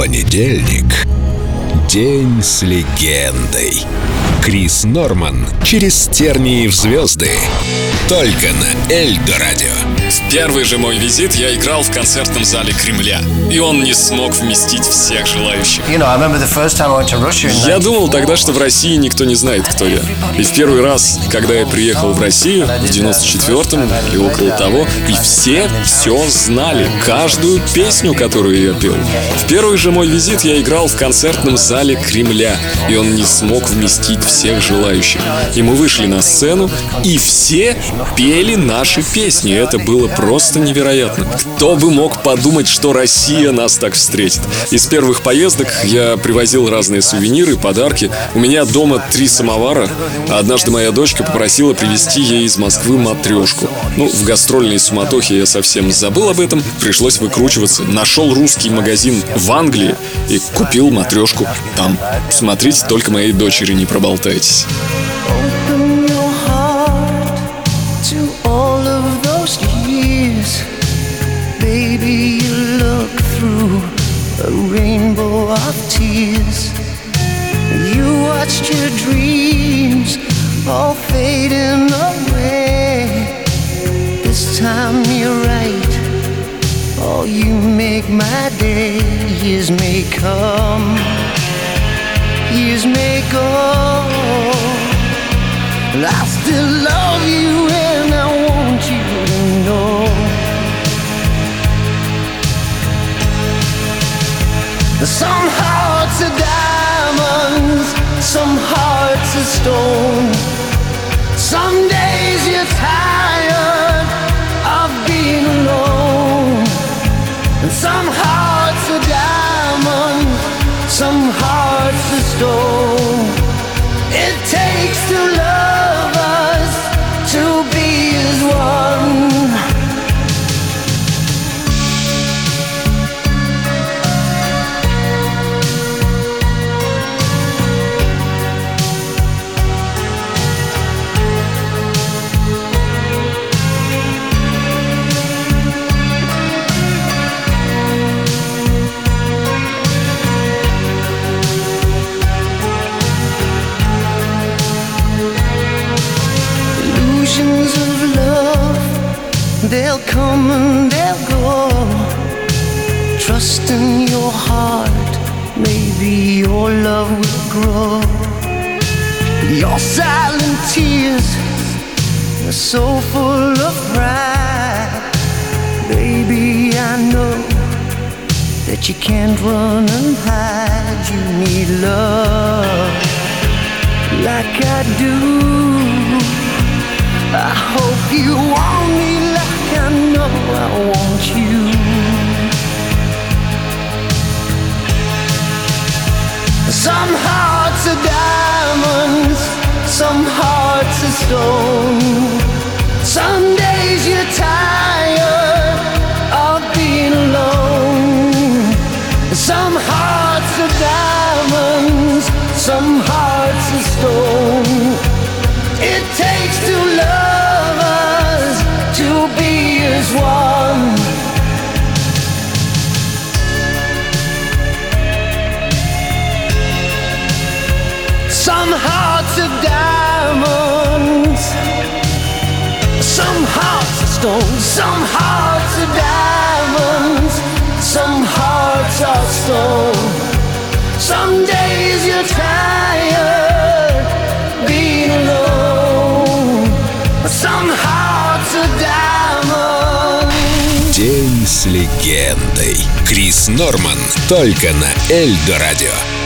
Понедельник. День с легендой. Крис Норман через тернии в звезды. Только на Эльдо Радио. В первый же мой визит я играл в концертном зале Кремля, и он не смог вместить всех желающих. Я думал тогда, что в России никто не знает, кто я. И в первый раз, когда я приехал в Россию, в 94-м или около того, и все все знали, каждую песню, которую я пел. В первый же мой визит я играл в концертном зале Кремля, и он не смог вместить всех желающих. И мы вышли на сцену, и все пели наши песни. Это было просто невероятно. Кто бы мог подумать, что Россия нас так встретит? Из первых поездок я привозил разные сувениры, подарки. У меня дома три самовара, однажды моя дочка попросила привезти ей из Москвы матрешку. Ну, в гастрольной суматохе я совсем забыл об этом, пришлось выкручиваться. Нашел русский магазин в Англии и купил матрешку там. Смотрите, только моей дочери не проболтайтесь. Tears. You watched your dreams all fading away. This time you're right. Oh, you make my day. Years may come, years may go. I still love you Some hearts are diamonds, some hearts are stone. Some days you're tired of being alone. And some hearts are diamonds, some hearts are stone. It takes Of love, they'll come and they'll go. Trust in your heart, maybe your love will grow. Your silent tears are so full of pride. Baby, I know that you can't run and hide. You need love like I do. Some hearts are diamonds, some hearts are stone. Some days you're tired of being alone. Some hearts are diamonds, some hearts hearts are diamonds, some hearts are stone, some hearts are diamonds, some hearts are stone. Some days you're tired being alone. Some hearts are diamonds. День с легендой. Крис Норман. Только на Эльдо Радио.